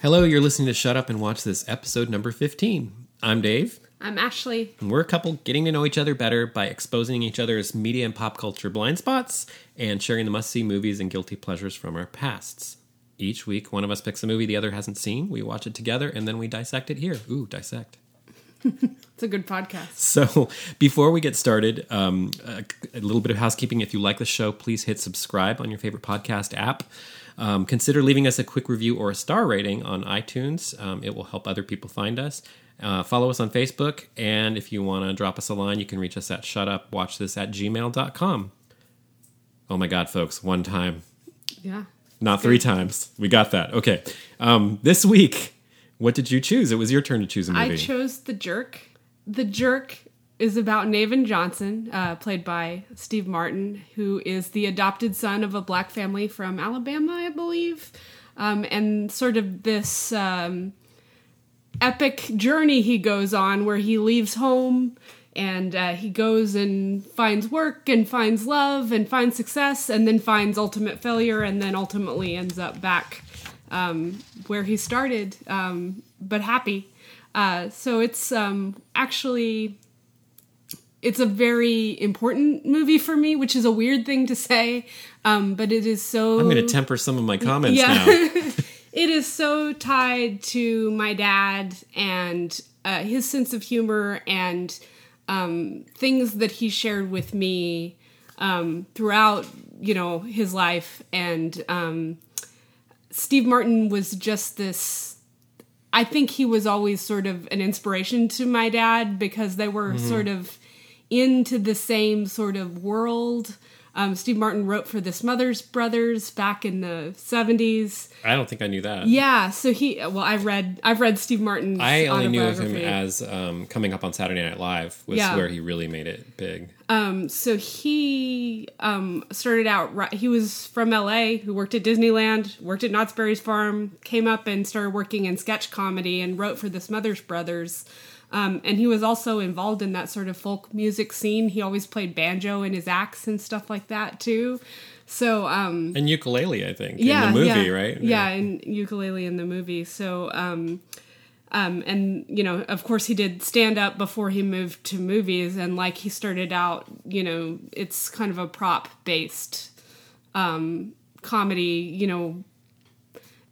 Hello, you're listening to Shut Up and Watch This, episode number 15. I'm Dave, I'm Ashley. and we're a couple getting to know each other better by exposing each other's media and pop culture blind spots and sharing the must see movies and guilty pleasures from our pasts. Each week, one of us picks a movie the other hasn't seen, we watch it together, and then we dissect it here. Ooh, dissect. It's a good podcast. So, before we get started, um, a, a little bit of housekeeping. If you like the show, please hit subscribe on your favorite podcast app. Um, consider leaving us a quick review or a star rating on iTunes. Um, it will help other people find us. Uh, follow us on Facebook, and if you want to drop us a line, you can reach us at shutupwatchthis at gmail.com. Oh my God, folks, one time, Yeah. not three times. We got that. Okay. Um, this week, what did you choose? It was your turn to choose a movie. I chose The Jerk. The Jerk is about Navin Johnson, uh, played by Steve Martin, who is the adopted son of a black family from Alabama, I believe. Um, and sort of this um, epic journey he goes on where he leaves home and uh, he goes and finds work and finds love and finds success and then finds ultimate failure and then ultimately ends up back um, where he started, um, but happy. Uh, so it's um, actually it's a very important movie for me, which is a weird thing to say, um, but it is so. I'm going to temper some of my comments Yeah. now. it is so tied to my dad and uh, his sense of humor and um, things that he shared with me um, throughout, you know, his life. And um, Steve Martin was just this. I think he was always sort of an inspiration to my dad because they were sort of into the same sort of world. Um, Steve Martin wrote for the Smothers Brothers back in the seventies. I don't think I knew that. Yeah, so he. Well, I've read. I've read Steve Martin's. I only knew of him as um, coming up on Saturday Night Live was Yeah. where he really made it big. Um, so he um, started out. He was from L.A. Who worked at Disneyland, worked at Knott's Berry's Farm, came up and started working in sketch comedy, and wrote for the Smothers Brothers. Um, and he was also involved in that sort of folk music scene. He always played banjo in his acts and stuff like that too. So um, And ukulele, I think, yeah, in the movie, yeah. right? Yeah, and ukulele in the movie. So, um, um, and you know, of course, he did stand up before he moved to movies, and like he started out, you know, it's kind of a prop based um, comedy, you know.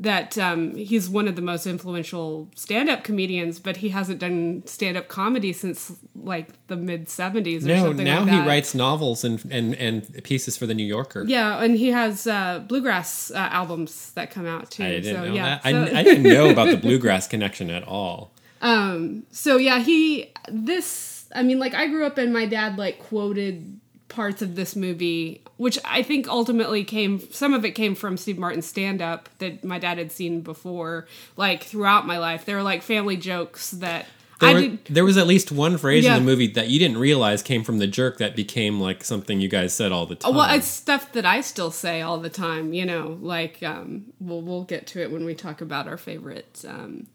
That um, he's one of the most influential stand-up comedians, but he hasn't done stand-up comedy since like the mid '70s or No, something. now like he writes novels and, and, and pieces for the New Yorker. Yeah, and he has uh, bluegrass uh, albums that come out too. I didn't so, know yeah, that. I, I didn't know about the bluegrass connection at all. Um. so yeah, he this. I mean, like I grew up and my dad like quoted parts of this movie, which I think ultimately came. Some of it came from Steve Martin's stand up that my dad had seen before, like throughout my life. There were like family jokes that There, I were- did. there was at least one phrase Yeah. in the movie that you didn't realize came from the jerk that became like something you guys said all the time. Well, it's stuff that I still say all the time. You know, like um, we'll we'll get to it when we talk about our favorite. Um,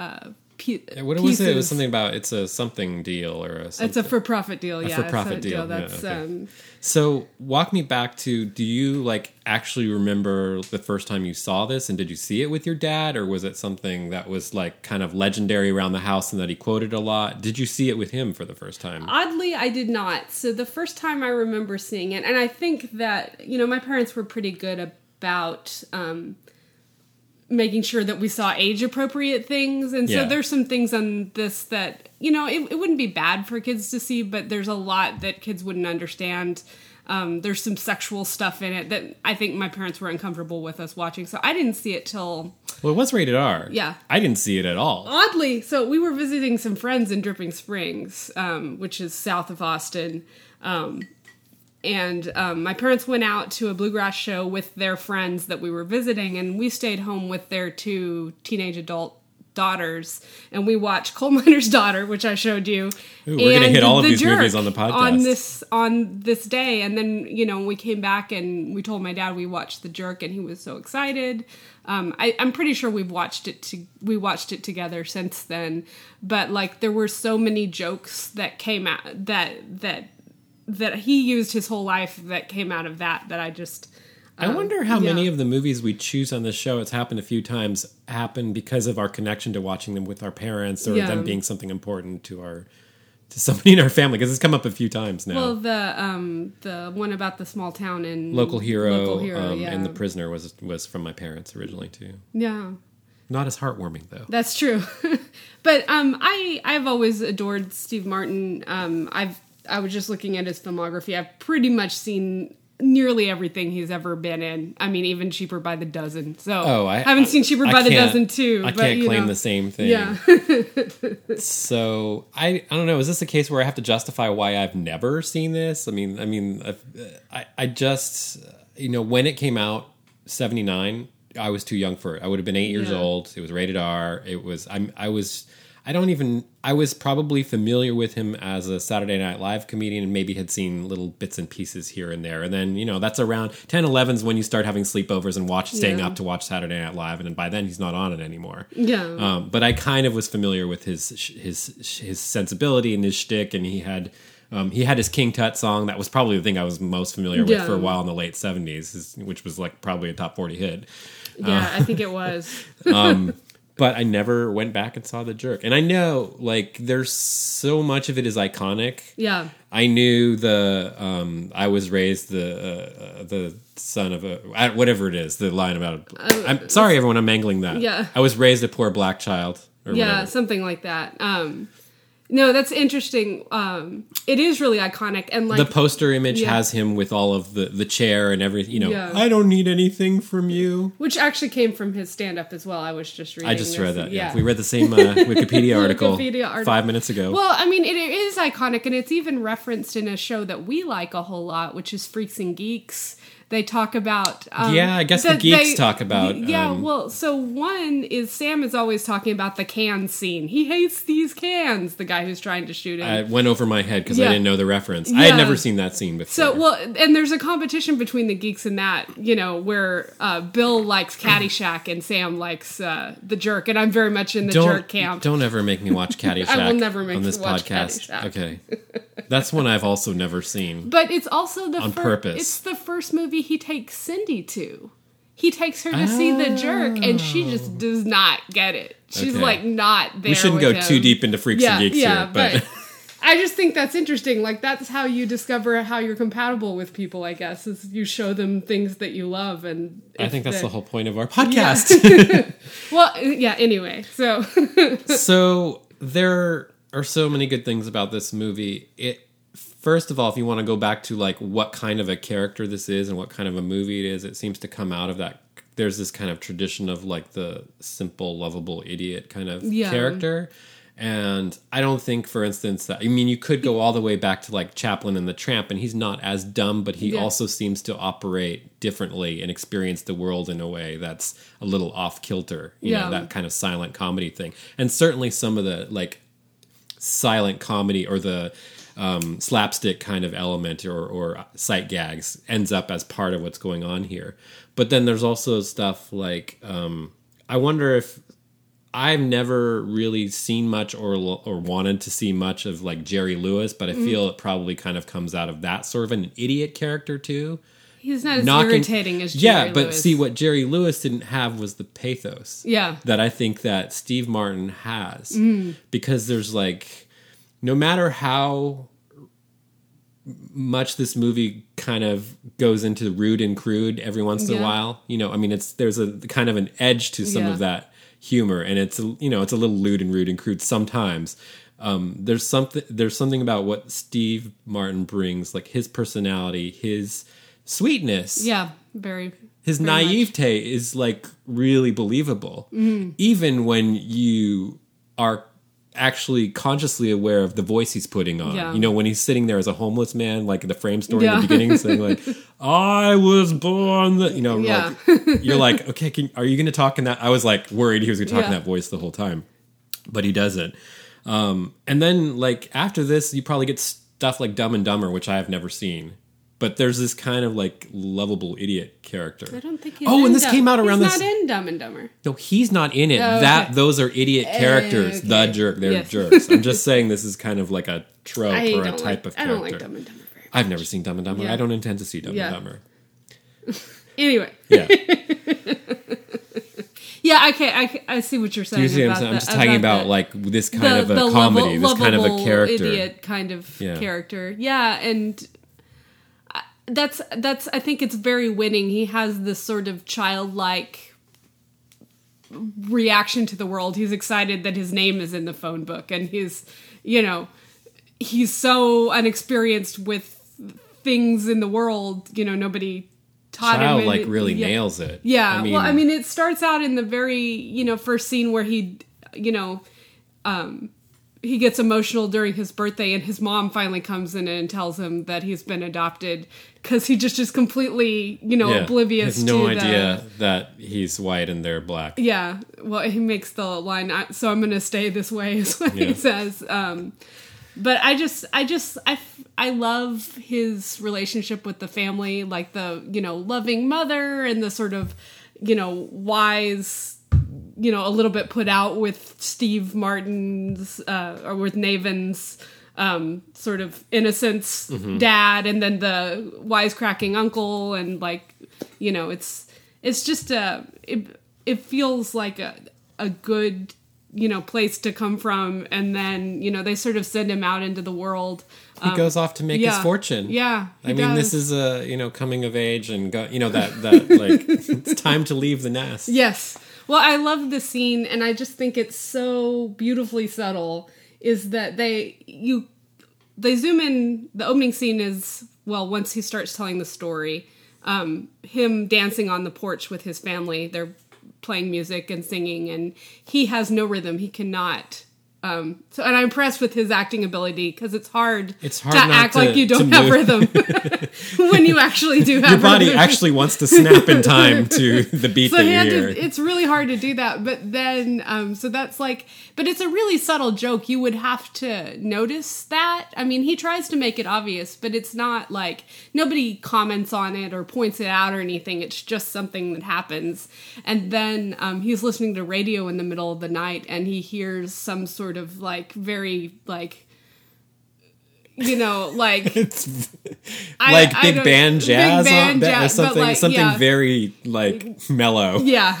uh, what was it? It was something about it's a something deal or a something. It's a for-profit deal, yeah. for-profit it's a deal, yeah, That's okay. um, So walk me back to do you like actually remember the first time you saw this and did you see it with your dad or was it something that was like kind of legendary around the house and that he quoted a lot? Did you see it with him for the first time? oddly I did not. So the first time I remember seeing it, and I think that you know my parents were pretty good about um, making sure that we saw age appropriate things, and so Yeah. there's some things on this that you know it, it wouldn't be bad for kids to see, but there's a lot that kids wouldn't understand. Um, there's some sexual stuff in it that I think my parents were uncomfortable with us watching, so I didn't see it till Well, it was rated R. Yeah. I didn't see it at all. oddly, so we were visiting some friends in Dripping Springs, um, which is south of Austin. Um, and um, my parents went out to a bluegrass show with their friends that we were visiting, and we stayed home with their two teenage adult daughters, and we watched Coal Miner's Daughter, which I showed you. Ooh, we're gonna and hit all of The these Jerk movies on the podcast. on this on this day, and then you know we came back and we told my dad we watched The Jerk, and he was so excited. Um, I, I'm pretty sure we've watched it to we watched it together since then, but like there were so many jokes that came out that that that he used his whole life that came out of that that I just I wonder how yeah. many of the movies we choose on this show, it's happened a few times, happen because of our connection to watching them with our parents or Yeah. them being something important to our to somebody in our family because it's come up a few times now. Well, the um the one about the small town in Local Hero, Local Hero, um, yeah. and The Prisoner was was from my parents originally too. yeah. Not as heartwarming though. That's true. but um I I've always adored Steve Martin. Um I've I was just looking at his filmography. I've pretty much seen nearly everything he's ever been in. I mean, even Cheaper by the Dozen. So Oh, I haven't seen Cheaper I by the Dozen too. I but, can't claim know. the same thing. Yeah. so I I don't know. Is this a case where I have to justify why I've never seen this? I mean, I mean, I I just you know when it came out seventy nine, I was too young for it. I would have been eight years Yeah. old. It was rated R. It was I'm I was. I don't even. I was probably familiar with him as a Saturday Night Live comedian and maybe had seen little bits and pieces here and there. And then, you know, that's around 10, 11 is when you start having sleepovers and watch, staying Yeah. up to watch Saturday Night Live. And then by then he's not on it anymore. Yeah. Um, but I kind of was familiar with his his his sensibility and his shtick, and he had um, he had his King Tut song that was probably the thing I was most familiar with Yeah. for a while in the late seventies, which was like probably a top forty hit. yeah, I think it was. But I never went back and saw the jerk, and I know like there's so much of it is iconic. Yeah. I knew the um, I was raised the uh, uh, the son of a whatever it is the line about. I'm sorry, everyone. I'm mangling that. Uh, Yeah. I was raised a poor black child. Or yeah whatever. something like that um no that's interesting um it is really iconic and like the poster image Yeah. has him with all of the the chair and everything. You know, Yeah. I don't need anything from you. which actually came from his stand-up as well i was just reading I just this. read that. Yeah, we read the same uh, Wikipedia article Wikipedia article. five minutes ago. well i mean it is iconic and it's even referenced in a show that we like a whole lot which is freaks and geeks they talk about um, Yeah, I guess the that geeks talk about, yeah um, well so one is sam is always talking about the can scene he hates these cans the guy who's trying to shoot him I went over my head because I didn't know the reference. I had never seen that scene before. So well, and there's a competition between the geeks in that, you know, where uh, Bill likes Caddyshack and Sam likes uh, the Jerk, and I'm very much in the don't Jerk camp. don't ever make me watch Caddyshack. I will never make on this watch podcast. Caddyshack. Okay, that's one I've also never seen. But it's also the On fir- purpose. It's the first movie he takes Cindy to. He takes her to see the Jerk, and she just oh. does not get it. She's Oh. Okay. like not there. We shouldn't go with too deep into freaks Yeah, and geeks yeah, here, but, I just think that's interesting. Like that's how you discover how you're compatible with people. I guess is you show them things that you love, and I think that's the whole point of our podcast. Well, uh, yeah. Anyway, so so there are so many good things about this movie. It first of all, if you want to go back to like what kind of a character this is and what kind of a movie it is, it seems to come out of that. There's this kind of tradition of like the simple, lovable idiot kind of Yeah. character. And I don't think, for instance, that I mean, you could go all the way back to like Chaplin and the Tramp, and he's not as dumb, but he Yeah. also seems to operate differently and experience the world in a way that's a little off kilter. You Yeah. know, that kind of silent comedy thing. And certainly some of the like silent comedy or the um, slapstick kind of element or, or sight gags ends up as part of what's going on here. But then there's also stuff like um, I wonder if I've never really seen much or or wanted to see much of like Jerry Lewis, but I Mm. feel it probably kind of comes out of that sort of an idiot character too. he's not as Knocking- irritating as Jerry yeah, but Lewis. see what Jerry Lewis didn't have was the pathos yeah, that I think that Steve Martin has Mm. because there's like no matter how much this movie kind of goes into rude and crude every once in a while you know i mean it's there's a kind of an edge to some Yeah. of that humor and it's a- you know it's a little lewd and rude and crude sometimes um, there's something there's something about what steve martin brings like his personality his sweetness yeah, very. his Very much. naivete is like really believable Mm-hmm. even when you are actually consciously aware of the voice he's putting on Yeah. you know when he's sitting there as a homeless man like the frame story Yeah. in the beginning saying like i was born the you know Yeah. like you're like okay can, are you gonna talk in that i was like worried he was gonna talk in that voice the whole time but he doesn't um and then like after this you probably get stuff like dumb and dumber which i have never seen but there's this kind of like lovable idiot character I don't think. He's Oh, and this Dumb- came out around he's this- Not in Dumb and Dumber. No, he's not in it. Oh, That those are idiot oh, characters. The okay. jerk, they're Yes. jerks. I'm just saying this is kind of like a trope I or a type like. of I character. don't like Dumb and Dumber very much. I've never seen Dumb and Dumber. Yeah. I don't intend to see Dumb Yeah. and Dumber. Anyway, Yeah. yeah, okay, I, I see what you're saying. You see I'm about saying? I'm just talking about the- like this kind of a comedy, lovable- this kind of a character. idiot kind of Yeah. character. Yeah, and I- that's that's I think it's very winning. He has this sort of childlike reaction to the world. He's excited that his name is in the phone book and he's, you know, he's so unexperienced with things in the world, you know, nobody taught Child him like any- really yeah. nails it. Yeah, well, I mean, it starts out in the very you know first scene where he, you know, um, he gets emotional during his birthday, and his mom finally comes in and tells him that he's been adopted because he just is completely you know yeah, oblivious. has no idea The, that he's white and they're black. yeah, well, he makes the line, "So I'm going to stay this way," is what Yeah. he says. Um, but I just, I just, I, I love his relationship with the family, like the you know loving mother and the sort of you know wise, you know a little bit put out with Steve Martin's uh, or with Navin's um, sort of innocence dad, and then the wisecracking uncle, and like you know it's it's just a it, it feels like a a good you know place to come from and then you know they sort of send him out into the world He goes off to make his Um, yeah. fortune. yeah I mean, does. this is a you know coming of age and go, you know that that like it's time to leave the nest. Yes. Well, I love the scene, and I just think it's so beautifully subtle. Is that they you they zoom in? The opening scene is well, once he starts telling the story, um, him dancing on the porch with his family. They're playing music and singing, and he has no rhythm. He cannot. Um, so, and I'm impressed with his acting ability because it's hard. It's hard to act to- like you don't have rhythm when you actually do have. Your body rhythm. actually wants to snap in time to the beat so that you hear. To, it's really hard to do that but then um so that's like but it's a really subtle joke you would have to notice that i mean he tries to make it obvious but it's not like nobody comments on it or points it out or anything it's just something that happens and then um, he's listening to radio in the middle of the night and he hears some sort of like very like you know like It's I- like I big don't- band big jazz band on or jazz, something like, something yeah. very like mellow. Yeah.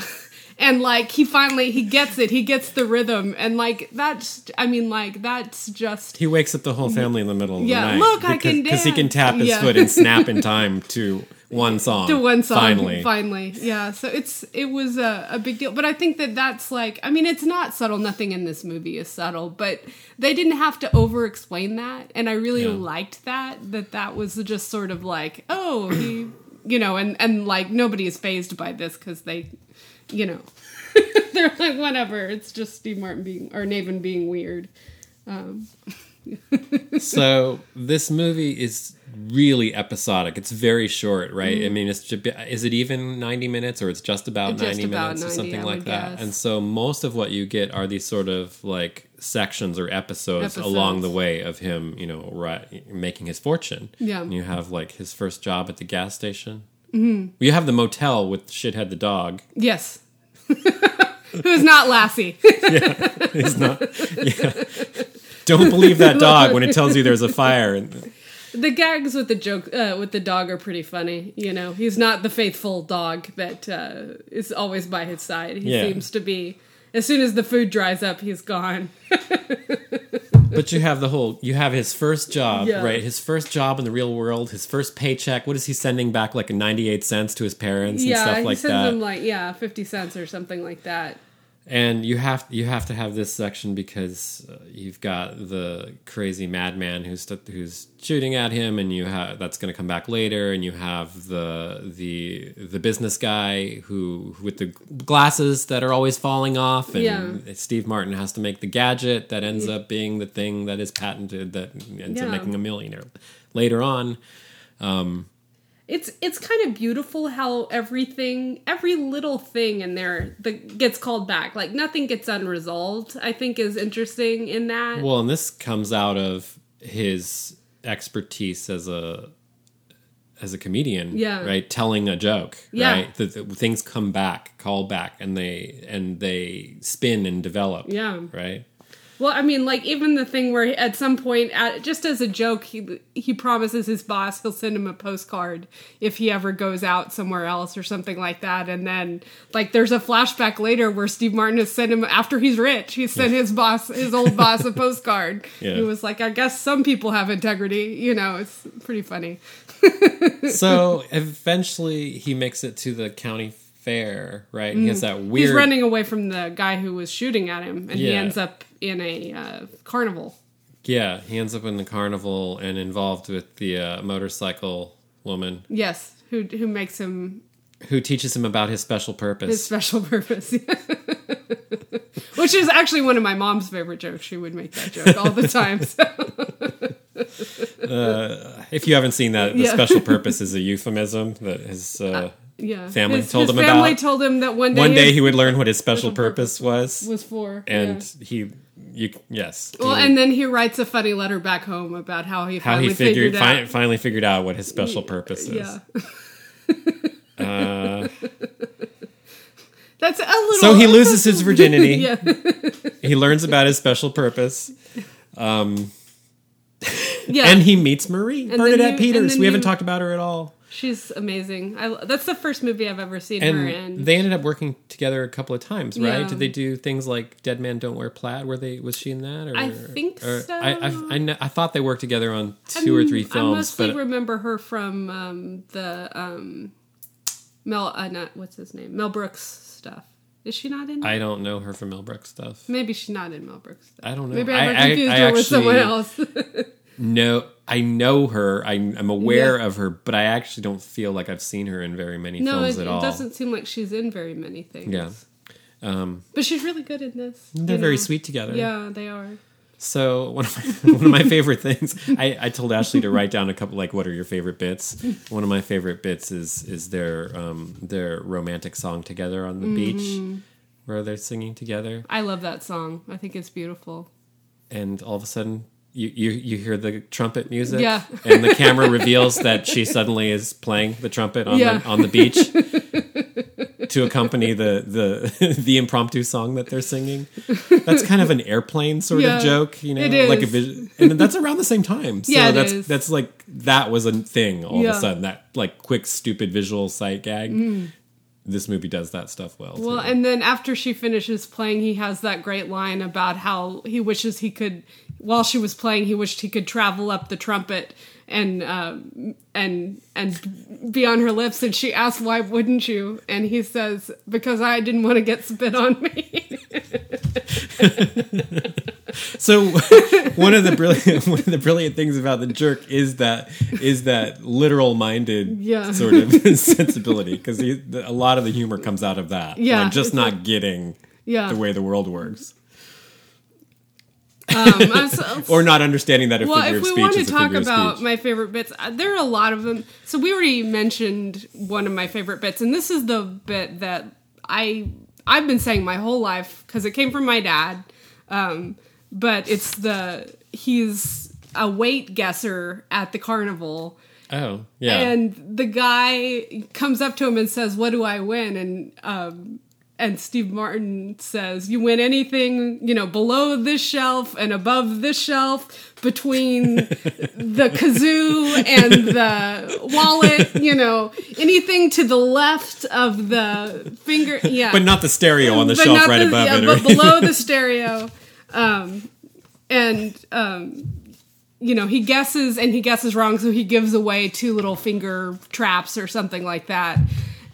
And like he finally he gets it. He gets the rhythm and like that's I mean like that's just He wakes up the whole family in the middle of Yeah, the night. look, I can because he can tap his Yeah. foot and snap in time to one song. the one song finally. finally. Yeah. So it's it was a, a big deal. But I think that that's like I mean it's not subtle. Nothing in this movie is subtle, but they didn't have to over explain that and I really Yeah. liked that that that was just sort of like oh he you know and and like nobody is phased by this cuz they you know they're like whatever it's just Steve Martin being or Navin being weird. Um so this movie is really episodic. It's very short, right? I mean, it's is it even ninety minutes or it's just about Mm. Just ninety about minutes or something I like that? guess. And so most of what you get are these sort of like sections or episodes, Episodes. along the way of him, you know, right, making his fortune. Yeah. And you have like his first job at the gas station. Mm-hmm. You have the motel with shithead the dog. Yes. Who's not Lassie? yeah, He's not. Yeah. Don't believe that dog when it tells you there's a fire. The gags with the joke uh, with the dog are pretty funny. You know, he's not the faithful dog that uh, is always by his side. He Yeah. seems to be. As soon as the food dries up, he's gone. But you have the whole. You have his first job, Yeah. right? His first job in the real world. His first paycheck. What is he sending back? Like ninety-eight cents to his parents and yeah, stuff he like sends that. them like yeah, fifty cents or something like that. And you have you have to have this section because uh, you've got the crazy madman who's who's shooting at him, and you have that's going to come back later, and you have the the the business guy who with the glasses that are always falling off, and Yeah. Steve Martin has to make the gadget that ends up being the thing that is patented that ends up making a millionaire later on. It's it's kind of beautiful how everything, every little thing in there that gets called back, like nothing gets unresolved. I think is interesting in that. Well, and this comes out of his expertise as a as a comedian, Yeah. right? Telling a joke, Yeah. right? The, the things come back, call back, and they and they spin and develop, Yeah. right? Well, I mean, like even the thing where at some point, at, just as a joke, he he promises his boss he'll send him a postcard if he ever goes out somewhere else or something like that. And then, like, there's a flashback later where Steve Martin has sent him after he's rich. He sent his boss, his old boss, a postcard. Yeah. He was like, "I guess some people have integrity." You know, it's pretty funny. so eventually he makes it to the county fair, right? He has that weird. Mm. He's running away from the guy who was shooting at him, and he ends up in a uh, carnival. Yeah, he ends up in the carnival and involved with the uh, motorcycle woman Yes, who who makes him who teaches him about his special purpose. his special purpose. Which is actually one of my mom's favorite jokes. She would make that joke all the time. So, if you haven't seen that, the Yeah. special purpose is a euphemism that his uh, yeah, Family his, told his him family about- told him that one day one day he would learn what his special special purpose was, was for. and yeah. he, you, yes, well, he- and then he writes a funny letter back home about how he how finally he figured, figured fi- out. finally figured out what his special purpose is. yeah, Uh, that's a little. so he loses his virginity. yeah, He learns about his special purpose, yeah, and he meets Marie then Bernadette you- Peters. We haven't you- talked about her at all. She's amazing. I, that's the first movie I've ever seen her in. they ended up working together a couple of times, right? Yeah. Did they do things like "Dead Man Don't Wear Plaid"? Were they was she in that? Or, I think or- so. I I, I, thought they worked together on two or three films. I mostly but remember her from um, the um, Mel. Uh, not what's his name? Mel Brooks stuff. Is she not in? I don't know her from Mel Brooks stuff. Maybe she's not in Mel Brooks stuff. I don't know. Maybe I, I- I- confused I her with someone else. No, I know her. I, I'm aware Yeah. of her, but I actually don't feel like I've seen her in very many no, films it, at it all. doesn't seem like she's in very many things. Yeah. Um, but she's really good in this. they're very know. sweet together. Yeah, they are. So one of my one of my favorite things, I, I told Ashley to write down a couple like what are your favorite bits. One of my favorite bits is is their um, their romantic song together on the Mm-hmm. beach, where they're singing together, I love that song. I think it's beautiful. and all of a sudden. You, you, you hear the trumpet music, Yeah. and the camera reveals that she suddenly is playing the trumpet on Yeah. the on the beach to accompany the the the impromptu song that they're singing. That's kind of an airplane sort Yeah, of joke, you know, it like a vision, and that's around the same time. So Yeah, that's is. that's like that was a thing all of a sudden. That like quick stupid visual sight gag. This movie does that stuff well. Mm. Well, too. and then after she finishes playing, he has that great line about how he wishes he could, while she was playing, he wished he could travel up the trumpet and um, and and be on her lips. And she asked, "Why wouldn't you?" And he says, "Because I didn't want to get spit on me." So one of the brilliant one of the brilliant things about the jerk is that is that literal minded Yeah. sort of sensibility because a lot of the humor comes out of that. Yeah, just not getting yeah, the way the world works um, or not understanding that a well, figure if of we speech want to talk about my favorite bits, uh, there are a lot of them. So we already mentioned one of my favorite bits, and this is the bit that I I've been saying my whole life because it came from my dad. Um, but it's the he's a weight guesser at the carnival. oh yeah, And the guy comes up to him and says, "What do I win?" And um, and Steve Martin says, "You win anything, you know, below this shelf and above this shelf, between the kazoo and the wallet, you know, anything to the left of the finger, yeah, but not the stereo on the but shelf right the- above yeah, it. or but below the stereo. Um, and um, you know, he guesses and he guesses wrong, so he gives away two little finger traps or something like that.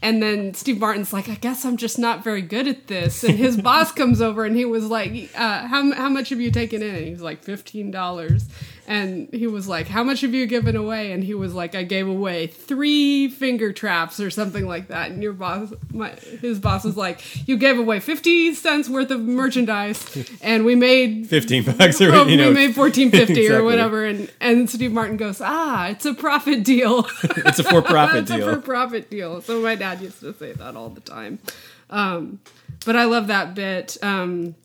And then Steve Martin's like, I guess I'm just not very good at this. And his boss comes over and he was like, uh, how, how much have you taken in? And he was like, $15. And he was like, How much have you given away? And he was like, I gave away three finger traps or something like that. And your boss, my, his boss was like, You gave away 50 cents worth of merchandise and we made fifteen bucks or Oh, you know we made fourteen fifty Exactly. or whatever, and and Steve Martin goes, ah, it's a profit deal. it's a for profit deal. it's a for profit deal. So my dad used to say that all the time. Um, but I love that bit. Um,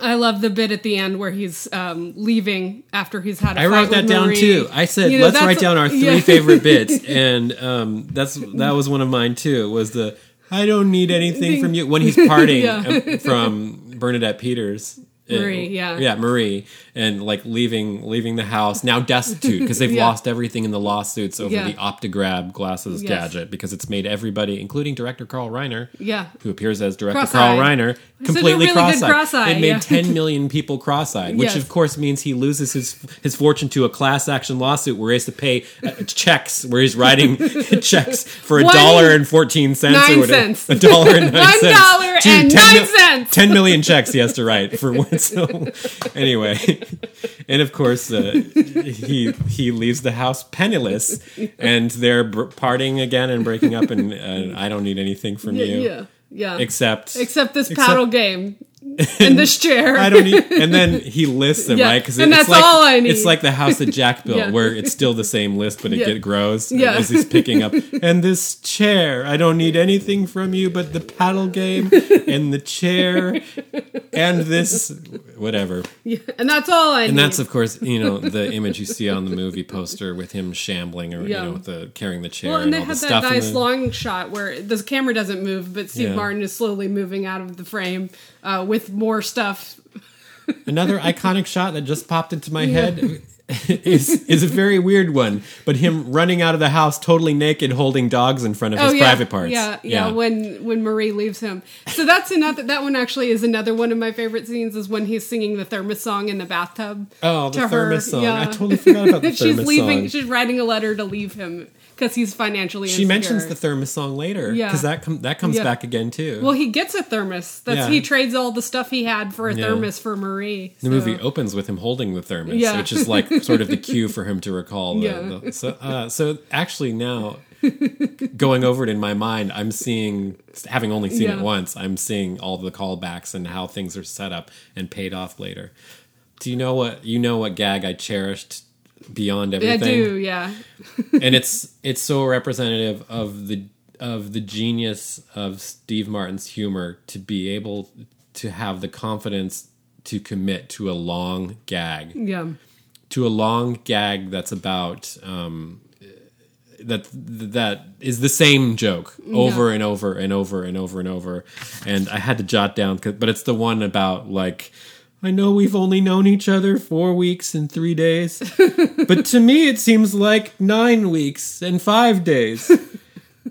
I love the bit at the end where he's um, leaving after he's had. I I wrote that down too. I said, You know, let's write down our three yeah. favorite bits, and um, that's that was one of mine too. Was the I don't need anything from you when he's parting Yeah. from Bernadette Peters Marie, yeah. yeah, Marie, and like leaving leaving the house now destitute because they've Yeah. lost everything in the lawsuits over Yeah. the Optigrab glasses Yes. gadget because it's made everybody, including director Carl Reiner, Yeah. who appears as director Cross-eyed. Carl Reiner, completely really cross-eyed. cross-eye, It made yeah. 10 million people cross-eyed, which Yes. of course means he loses his his fortune to a class action lawsuit where he has to pay uh, checks, where he's writing checks for a One- dollar and fourteen cents nine or whatever. cents. A dollar and nine One cents. dollar to and 10 nine cents. 10 million checks he has to write for one. So anyway, and of course uh, he he leaves the house penniless, and they're br- parting again and breaking up. And uh, I don't need anything from Yeah. you Yeah. Yeah. except Except this except- paddle game and this chair. I don't need. And then he lists them Yeah, right because and it's that's like all I need. it's like the house that Jack built, Yeah. where it's still the same list, but it Yeah. get grows Yeah. as he's picking up. And this chair, I don't need anything from you but the paddle game and the chair and this whatever. Yeah, and that's all I need. And that's of course you know the image you see on the movie poster with him shambling or you know with the carrying the chair well, and, and they all the had that stuff. nice the- long shot where the camera doesn't move, but Steve. Martin is slowly moving out of the frame uh, with more stuff. Another iconic shot that just popped into my head is is a very weird one, but him running out of the house totally naked, holding dogs in front of his Oh, yeah, private parts. Yeah, yeah, When when Marie leaves him, so that's another. That one actually is another one of my favorite scenes. Is when he's singing the thermos song in the bathtub. oh, the to thermos her, song. yeah. I totally forgot about the thermos she's leaving. song. She's writing a letter to leave him because he's financially. She insecure. mentions the thermos song later Yeah. because that com- that comes Yeah. back again too. Well, he gets a thermos. That's Yeah. he trades all the stuff he had for a Yeah. thermos for Marie. the movie opens with him holding the thermos, Yeah. which is like sort of the cue for him to recall. The, Yeah. the, so, uh, so actually now, going over it in my mind, I'm seeing, having only seen it once, I'm seeing all the callbacks and how things are set up and paid off later. Do you know what you know what gag I cherished beyond everything. I do. Yeah. and it's it's so representative of the of the genius of Steve Martin's humor to be able to have the confidence to commit to a long gag Yeah. to a long gag that's about um, that that is the same joke over and over and over and over and over and i had to jot down 'cause- but it's the one about like i know we've only known each other four weeks and three days but to me it seems like nine weeks and five days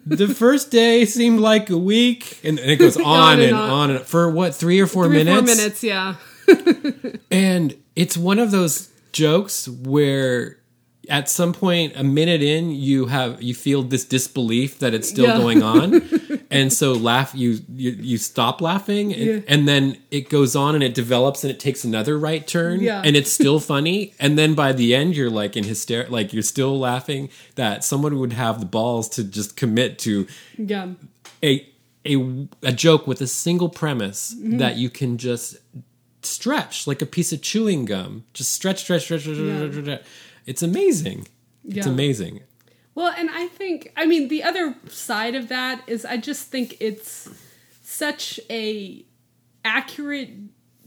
the first day seemed like a week and, and it goes on, and and on. on and for what three or four Three or minutes four minutes. Yeah. and it's one of those jokes where at some point a minute in you have you feel this disbelief that it's still Yeah. going on and so laugh you you, you stop laughing and, Yeah. and then it goes on and it develops and it takes another right turn Yeah. and it's still funny and then by the end you're like in hyster like you're still laughing that someone would have the balls to just commit to Yeah. a a a joke with a single premise Mm-hmm. that you can just stretch like a piece of chewing gum. Just stretch, stretch, stretch, stretch, Yeah. stretch, stretch. It's amazing. It's amazing. Well, and I think, I mean, the other side of that is I just think it's such a accurate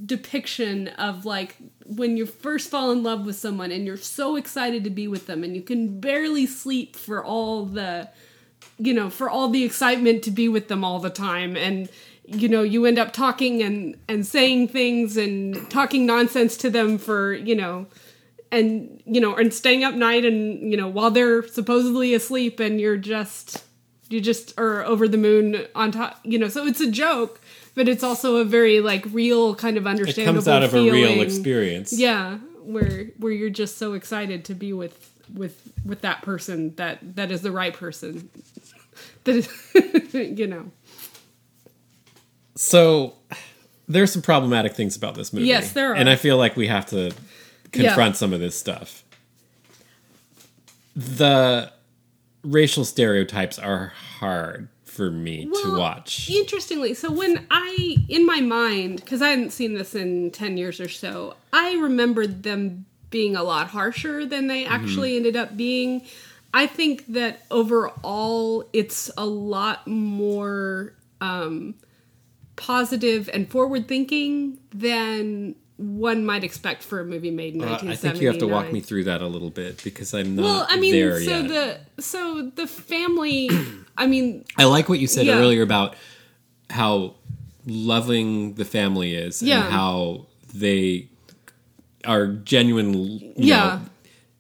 depiction of like when you first fall in love with someone and you're so excited to be with them and you can barely sleep for all the you know for all the excitement to be with them all the time. And you know you end up talking and and saying things and talking nonsense to them for you know and you know and staying up night and you know while they're supposedly asleep and you're just you just are over the moon on top you know so it's a joke but it's also a very like real kind of understandable It comes out of a real experience. yeah where where you're just so excited to be with with with that person that that is the right person that is you know So there's some problematic things about this movie. Yes, there are. And I feel like we have to confront some of this stuff. The racial stereotypes are hard for me to watch. Interestingly, so when I, in my mind, because I hadn't seen this in 10 years or so, I remembered them being a lot harsher than they Mm-hmm. actually ended up being. I think that overall, it's a lot more um, positive and forward thinking than one might expect for a movie made in Uh, 1979. I think you have to walk me through that a little bit because I'm not Well, I mean, there so yet. the so the family. I mean, I like what you said Yeah. earlier about how loving the family is Yeah. and how they are genuine, you Yeah. know,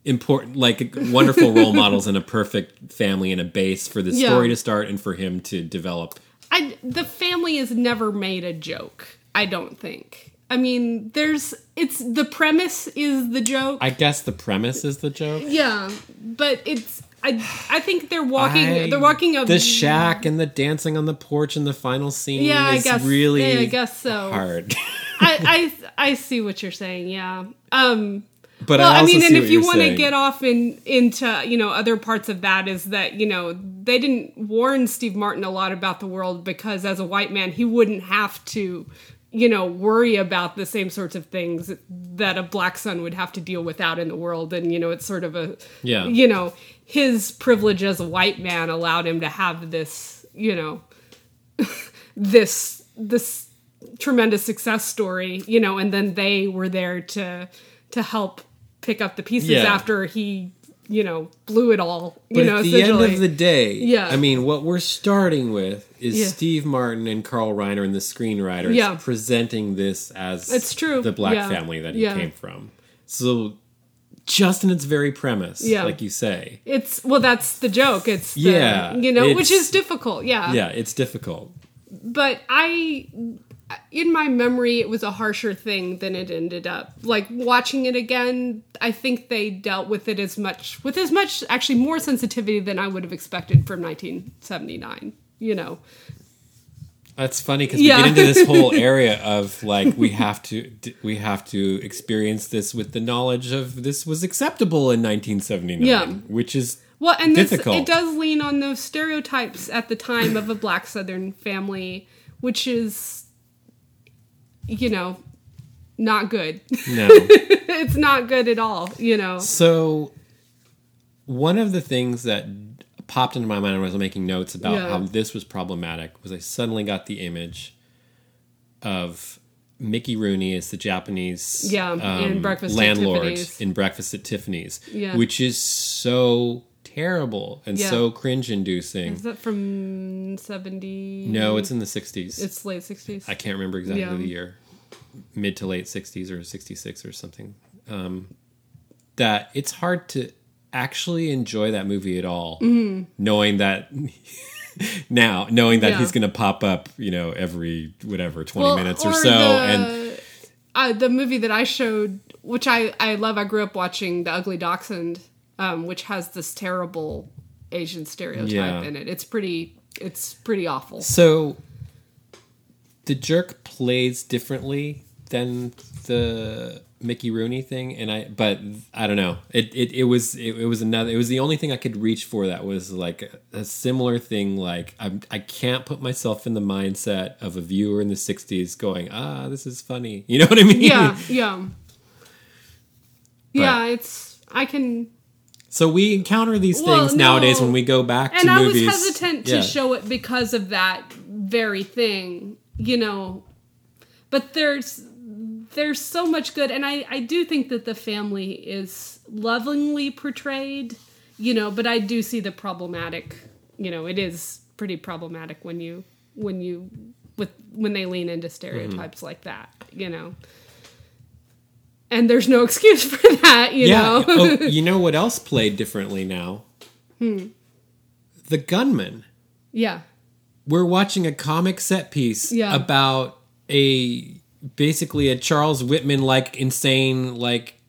important, like wonderful role models and a perfect family and a base for the Yeah. story to start and for him to develop. I the family is never made a joke. I don't think. I mean, there's it's the premise is the joke. I guess the premise is the joke. yeah, but it's I I think they're walking I- they're walking up the shack and the dancing on the porch and the final scene Yeah, I guess really yeah, I guess so. hard. I, I I see what you're saying. Yeah. Um. but well, I, I, mean, and if you want to get off in into you know other parts of that is that you know they didn't warn Steve Martin a lot about the world because as a white man he wouldn't have to you know worry about the same sorts of things that a black son would have to deal with out in the world and you know it's sort of a Yeah. you know his privilege as a white man allowed him to have this you know this this tremendous success story, you know, and then they were there to to help pick up the pieces Yeah. after he, you know, blew it all. You But know, at the end of the day, Yeah. I mean, what we're starting with is Yeah. Steve Martin and Carl Reiner and the screenwriters Yeah. presenting this as It's true. the black Yeah. family that he came from. So, just in its very premise, Yeah. like you say, it's well, that's the joke. It's the, Yeah, you know, which is difficult. Yeah, yeah, it's difficult. but I, in my memory, it was a harsher thing than it ended up. Like watching it again, I think they dealt with it as much with as much actually more sensitivity than I would have expected from 1979. You know, That's funny because Yeah. we get into this whole area of like we have to we have to experience this with the knowledge of this was acceptable in 1979, Yeah. which is Well, and this, Difficult. it does lean on those stereotypes at the time of a black Southern family, which is, you know, not good. no. it's not good at all. You know. So, one of the things that popped into my mind when I was making notes about Yeah. how this was problematic was I suddenly got the image of Mickey Rooney as the Japanese um, in Breakfast landlord in Breakfast at Tiffany's, Yeah. which is so terrible and Yeah. so cringe-inducing. Is that from seventy? No, it's in the 60s. it's late sixties. I can't remember exactly Yeah. the year, mid to late '60s or '66 or something. Um, that it's hard to actually enjoy that movie at all, knowing that now, knowing that Mm-hmm. Yeah. he's going to pop up, you know, every whatever twenty Well, minutes or, or so, the, and uh, the movie that I showed, which I I love. I grew up watching The Ugly Dachshund, um, which has this terrible Asian stereotype Yeah. in it. It's pretty. It's pretty awful. so the jerk plays differently than the Mickey Rooney thing, and I, but I don't know. It it, it was it, it was another. It was the only thing I could reach for that was like a, a similar thing. Like I I can't put myself in the mindset of a viewer in the '60s going, ah, this is funny. You know what I mean? Yeah, yeah, yeah. It's I can So we encounter these Well, things nowadays when we go back and to I movies. was hesitant to Yeah. show it because of that very thing, you know. But there's there's so much good, and I I do think that the family is lovingly portrayed, you know. But I do see the problematic, you know, it is pretty problematic when you when you with when they lean into stereotypes Mm-hmm. like that, you know. And there's no excuse for that, you yeah. know. oh, you know what else played differently now? Hmm. The gunman. yeah. we're watching a comic set piece Yeah. about a basically a Charles Whitman like insane like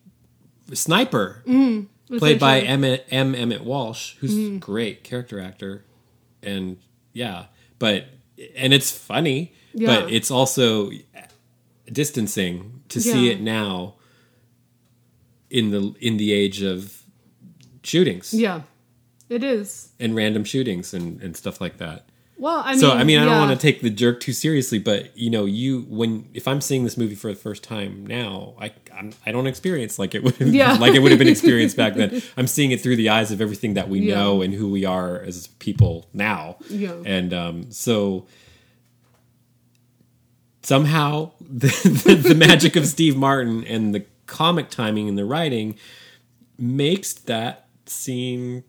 sniper mm, played by. Emmet M. Emmet Walsh, who's mm. a great character actor, and yeah, but and it's funny, Yeah. but it's also distancing to see it now in the in the age of shootings Yeah. It is. and random shootings and, and stuff like that. Well, I mean, So I mean, I don't want to take the jerk too seriously, but you know, you when if I'm seeing this movie for the first time now, I I'm, I don't experience like it would Yeah. like it would have been experienced back then. I'm seeing it through the eyes of everything that we Yeah. know and who we are as people now. Yeah. And um, so somehow the, the, the magic of Steve Martin and the comic timing and the writing makes that scene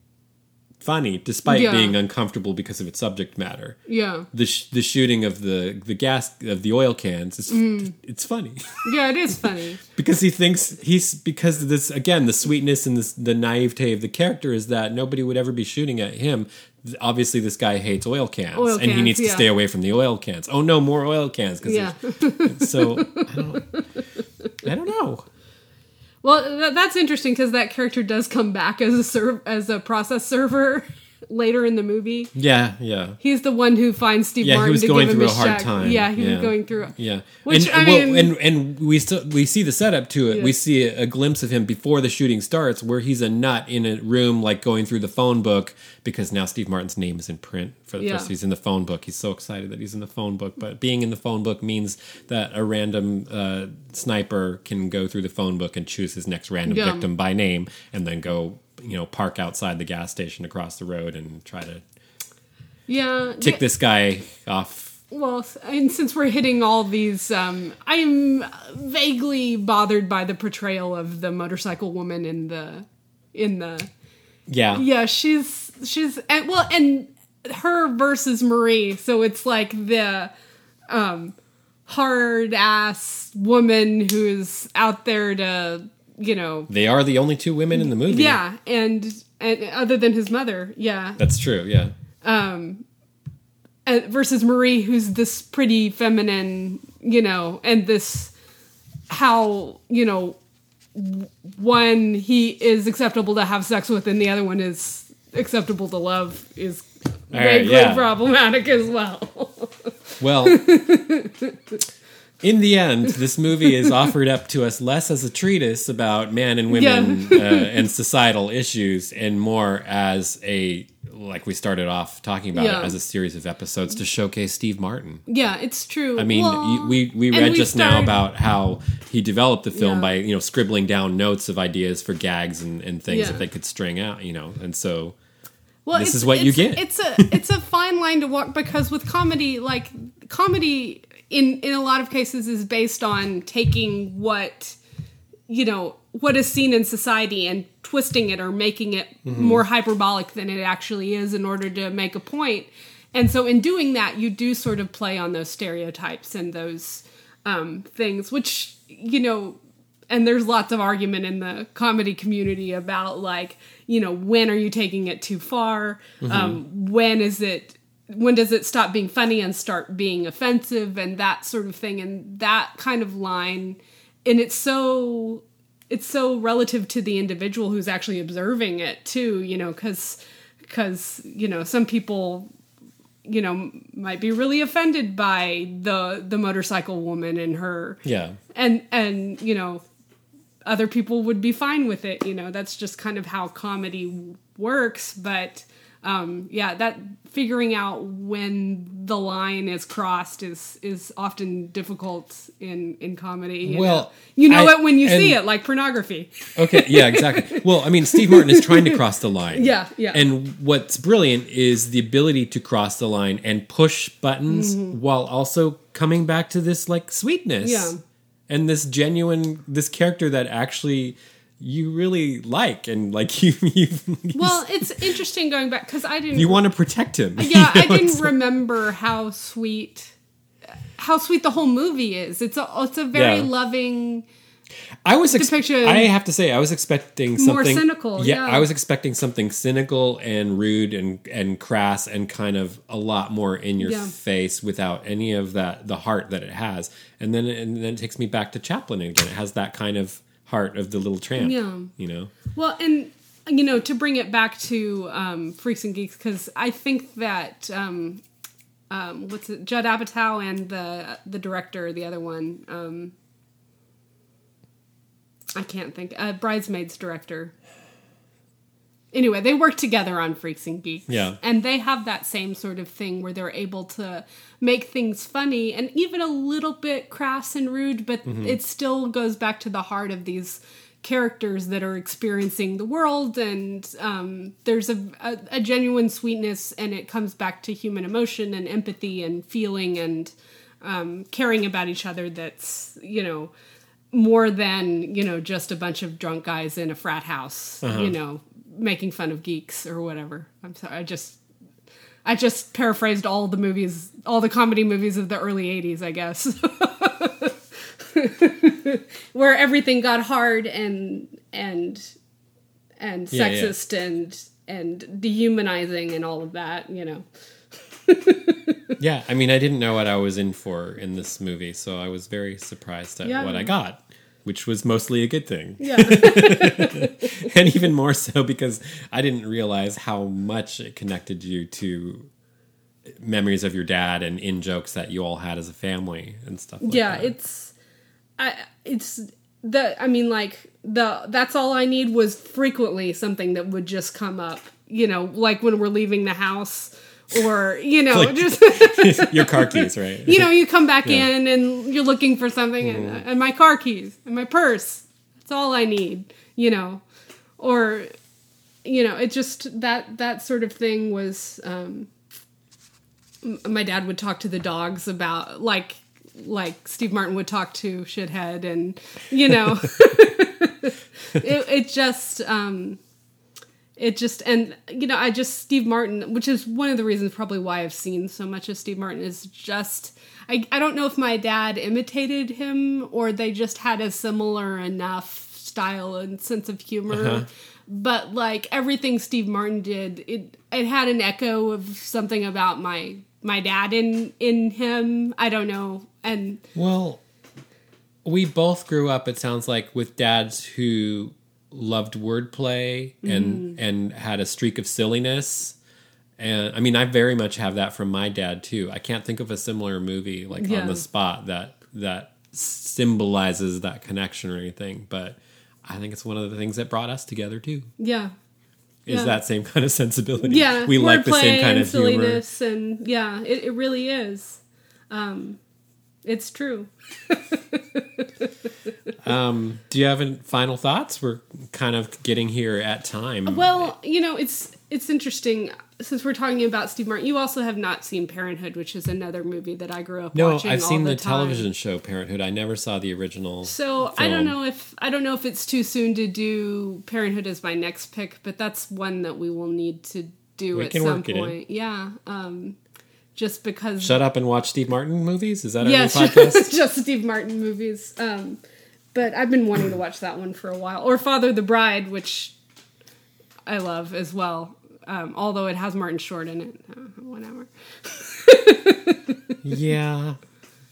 funny despite Yeah. being uncomfortable because of its subject matter. Yeah. The sh- the shooting of the the gas of the oil cans is Mm. it's funny Yeah, it is funny. because he thinks he's because of this again the sweetness and this, the naivete of the character is that nobody would ever be shooting at him. Obviously, this guy hates oil cans, Oil and he cans, needs to yeah. stay away from the oil cans. Oh no, more oil cans! 'cause Yeah. so I don't, I don't know. Well, th- that's interesting because that character does come back as a serv- as a process server later in the movie. Yeah, yeah. He's the one who finds Steve Yeah, he was to going give him through a hard check. time. Yeah, he Yeah. was going through. Yeah, Which, and I well, mean- and and we still we see the setup to it. We see a, a glimpse of him before the shooting starts, where he's a nut in a room, like going through the phone book because now Steve Martin's name is in print for the Yeah. first. He's in the phone book. He's so excited that he's in the phone book. But being in the phone book means that a random uh, sniper can go through the phone book and choose his next random Yeah. victim by name, and then go you know park outside the gas station across the road and try to Yeah. tick this guy off. Well, and since we're hitting all these, um, I'm vaguely bothered by the portrayal of the motorcycle woman in the in the Yeah, yeah she's she's and well and her versus marie so it's like the um hard ass woman who's out there to you know they are the only two women in the movie. yeah and and other than his mother yeah That's true, yeah. Um, and versus marie who's this pretty feminine you know and this how you know one he is acceptable to have sex with and the other one is acceptable to love is All right, vaguely yeah. problematic as well Well, in the end, this movie is offered up to us less as a treatise about man and women uh, and societal issues and more as a, like we started off talking about Yeah. it, as a series of episodes to showcase Steve Martin. yeah it's true I mean, Well, we we read we just now about how he developed the film Yeah. by you know scribbling down notes of ideas for gags and, and things Yeah. that they could string out, you know, and so well, this is what you get. It's a it's a fine line to walk because with comedy, like comedy in in a lot of cases is based on taking what you know what is seen in society and twisting it or making it Mm-hmm. more hyperbolic than it actually is in order to make a point. And so in doing that, you do sort of play on those stereotypes and those um, things, which you know and there's lots of argument in the comedy community about like you know when are you taking it too far um, when is it when does it stop being funny and start being offensive and that sort of thing and that kind of line and it's so it's so relative to the individual who's actually observing it too you know because because you know some people you know might be really offended by the the motorcycle woman and her yeah. and and you know other people would be fine with it you know that's just kind of how comedy works but um yeah that figuring out when the line is crossed is is often difficult in in comedy you Well, know, you know I- it when you see it like pornography Okay, yeah, exactly. Well, I mean, Steve Martin is trying to cross the line. Yeah, yeah. And what's brilliant is the ability to cross the line and push buttons while also coming back to this like sweetness. Mm-hmm. Yeah. And this genuine this character that actually you really like and like you you well it's interesting going back because i didn't you want to protect him. yeah You i didn't remember how sweet how sweet the whole movie is it's a it's a very Yeah. loving I was ex- depiction- I have to say I was expecting something More cynical, yeah. I was expecting something cynical and rude and and crass and kind of a lot more in your Yeah. face without any of that the heart that it has. And then and then it takes me back to Chaplin again. It has that kind of heart of the little tramp. Yeah. You know. Well, and you know, to bring it back to um, Freaks and Geeks, because I think that um, um, what's it, Judd Apatow and the the director, the other one, um, I can't think, uh, Bridesmaids director. Anyway, they work together on Freaks and Geeks. Yeah. And they have that same sort of thing where they're able to make things funny and even a little bit crass and rude, but it still goes back to the heart of these characters that are experiencing the world. And um, there's a, a, a genuine sweetness, and it comes back to human emotion and empathy and feeling and um, caring about each other that's, you know, more than, you know, just a bunch of drunk guys in a frat house, you know, making fun of geeks or whatever. I'm sorry. I just I just paraphrased all the movies, all the comedy movies of the early 80s, I guess. Where everything got hard and and and Yeah, yeah. sexist and and dehumanizing and all of that, you know. Yeah, I mean, I didn't know what I was in for in this movie, so I was very surprised at Yeah. what I got, which was mostly a good thing. Yeah. and even more so because I didn't realize how much it connected you to memories of your dad and in jokes that you all had as a family and stuff like yeah, that. it's I it's the I mean like the that's all I need was frequently something that would just come up, you know, like when we're leaving the house or you know, Like- just your car keys, right? you know, you come back Yeah. in and you're looking for something and, and my car keys and my purse. That's all I need, you know. Or you know, it just that that sort of thing was um my dad would talk to the dogs about like like Steve Martin would talk to shithead and you know it, it just um it just and you know i just steve martin which is one of the reasons probably why i've seen so much of steve martin is just i, I don't know if my dad imitated him or they just had a similar enough style and sense of humor Uh-huh. but like everything steve martin did it it had an echo of something about my my dad in in him i don't know and Well, we both grew up. It sounds like with dads who loved wordplay and and had a streak of silliness. And I mean, I very much have that from my dad too. I can't think of a similar movie like Yeah. on the spot that that symbolizes that connection or anything. But I think it's one of the things that brought us together too. yeah Is Yeah. that same kind of sensibility? yeah we like the same kind of humor. silliness and yeah it, it really is um it's true Um, do you have any final thoughts? We're kind of getting here at time. well you know it's it's interesting since we're talking about steve martin you also have not seen parenthood which is another movie that i grew up no, watching I've all seen the, time. television show Parenthood. I never saw the original. so i don't know if i don't know if it's too soon to do parenthood as my next pick but that's one that we will need to do We at can some work it in. point yeah um just because Shut up and watch Steve Martin movies. Is that our yes, new podcast? just Steve Martin movies. Um, but I've been wanting to watch that one for a while, or Father the Bride, which I love as well. Um, although it has Martin Short in it, uh, whatever. yeah,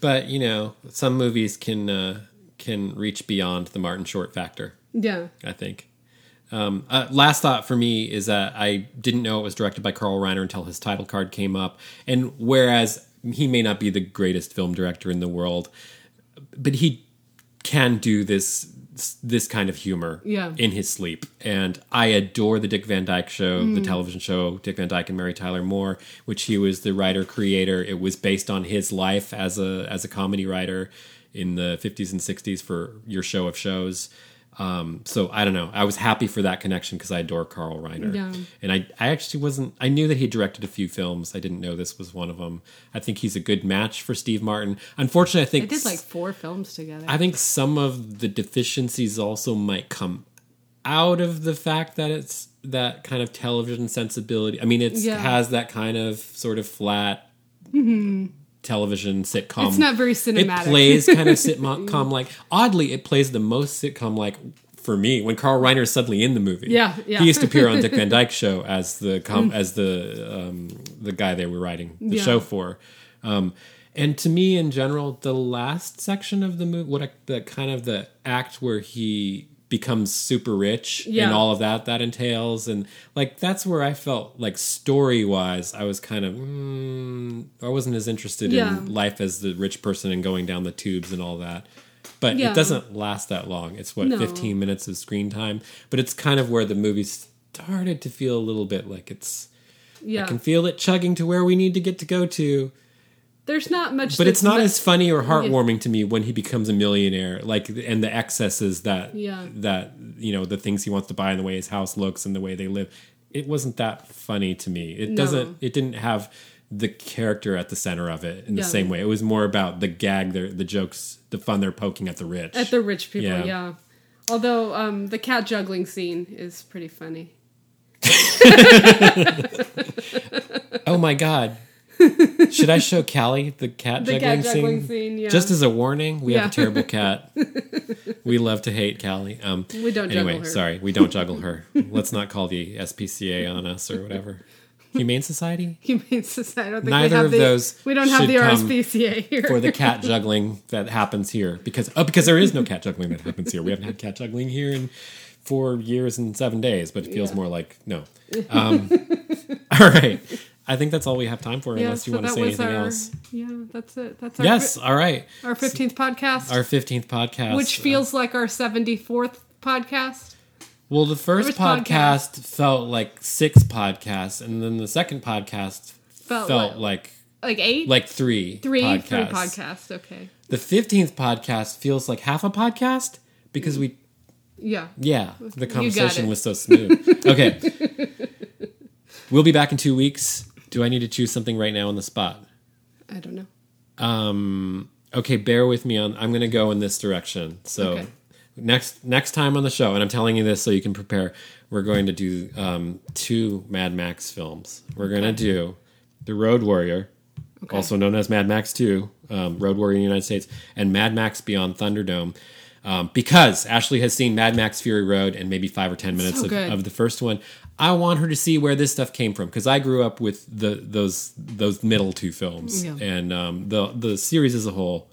but you know, some movies can uh, can reach beyond the Martin Short factor. Yeah, I think. Um, uh, last thought for me is that I didn't know it was directed by Carl Reiner until his title card came up. And whereas he may not be the greatest film director in the world, but he can do this this kind of humor Yeah. in his sleep. And I adore the Dick Van Dyke Show, the mm. television show Dick Van Dyke and Mary Tyler Moore, which he was the writer creator. It was based on his life as a as a comedy writer in the 50s and 60s for your show of shows. Um, so I don't know. I was happy for that connection because I adore Carl Reiner, Yeah. and I, I actually wasn't. I knew that he directed a few films. I didn't know this was one of them. I think he's a good match for Steve Martin. Unfortunately, I they think did like four films together. I think some of the deficiencies also might come out of the fact that it's that kind of television sensibility. I mean, it Yeah. has that kind of sort of flat television sitcom. It's not very cinematic. It plays kind of sitcom like. Oddly, it plays the most sitcom like for me when Carl Reiner is suddenly in the movie. Yeah, yeah. He used to appear on Dick Van Dyke show as the com- as the um, the guy they were writing the Yeah. show for. Um, and to me, in general, the last section of the movie, what I, the kind of the act where he becomes super rich Yeah. and all of that that entails, and like that's where I felt like story wise, I was kind of mm, I wasn't as interested Yeah. in life as the rich person and going down the tubes and all that. But Yeah. it doesn't last that long. It's what No. 15 minutes of screen time, but it's kind of where the movie started to feel a little bit like it's yeah, I can feel it chugging to where we need to get to go to. There's not much. But it's not as funny or heartwarming to me when he becomes a millionaire, like and the excesses that Yeah. that you know the things he wants to buy and the way his house looks and the way they live. It wasn't that funny to me. It No. doesn't. It didn't have the character at the center of it in the same way. It was more about the gag, the the jokes, the fun they're poking at the rich. at the rich people. Yeah. Yeah. Although um, the cat juggling scene is pretty funny. oh my god. Should I show Callie the cat The juggling, cat juggling scene? scene, yeah. Just as a warning, we have a terrible cat. we love to hate Callie. Um, We don't juggle anyway, her. sorry, we don't juggle her. Let's not call the SPCA on us or whatever. Humane Society Humane Society. I don't think Neither we have of the, those We don't have the RSPCA here. for the cat juggling that happens here because oh because there is no cat juggling that happens here. We haven't had cat juggling here in four years and seven days, but it feels Yeah. more like no. Um, all right, I think that's all we have time for. yeah, unless you so want to say anything our, else. Yeah, that's it. That's our Yes, fi- all right. our fifteenth podcast, Our fifteenth podcast, which uh, feels like our seventy fourth podcast. well. The first First podcast, felt like six podcasts, and then the second podcast Felt, felt like, like like eight, like three three, podcasts. three podcasts. Okay, The fifteenth podcast feels like half a podcast because we yeah. Yeah, the conversation was so smooth. Okay. we'll be back in two weeks. Do I need to choose something right now on the spot? I don't know. Um, okay, bear with me on I'm going to go in this direction. So Okay. next next time on the show and I'm telling you this so you can prepare, we're going to do um, two Mad Max films. We're going to do The Road Warrior, Okay. also known as Mad Max 2, um, Road Warrior in the United States, and Mad Max Beyond Thunderdome. Um, because Ashley has seen Mad Max Fury Road and maybe five or ten minutes So of, of the first one. I want her to see where this stuff came from because I grew up with the those those middle two films Yeah. and um, the the series as a whole.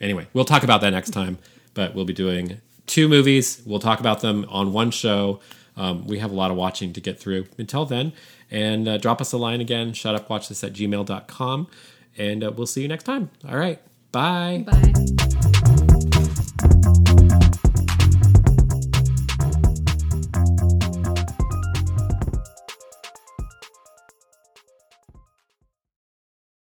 Anyway, we'll talk about that next time. But we'll be doing two movies. We'll talk about them on one show. Um, we have a lot of watching to get through until then. And uh, drop us a line again. Shut up, watch this at gmail.com. And uh, we'll see you next time. All right. Bye. Bye.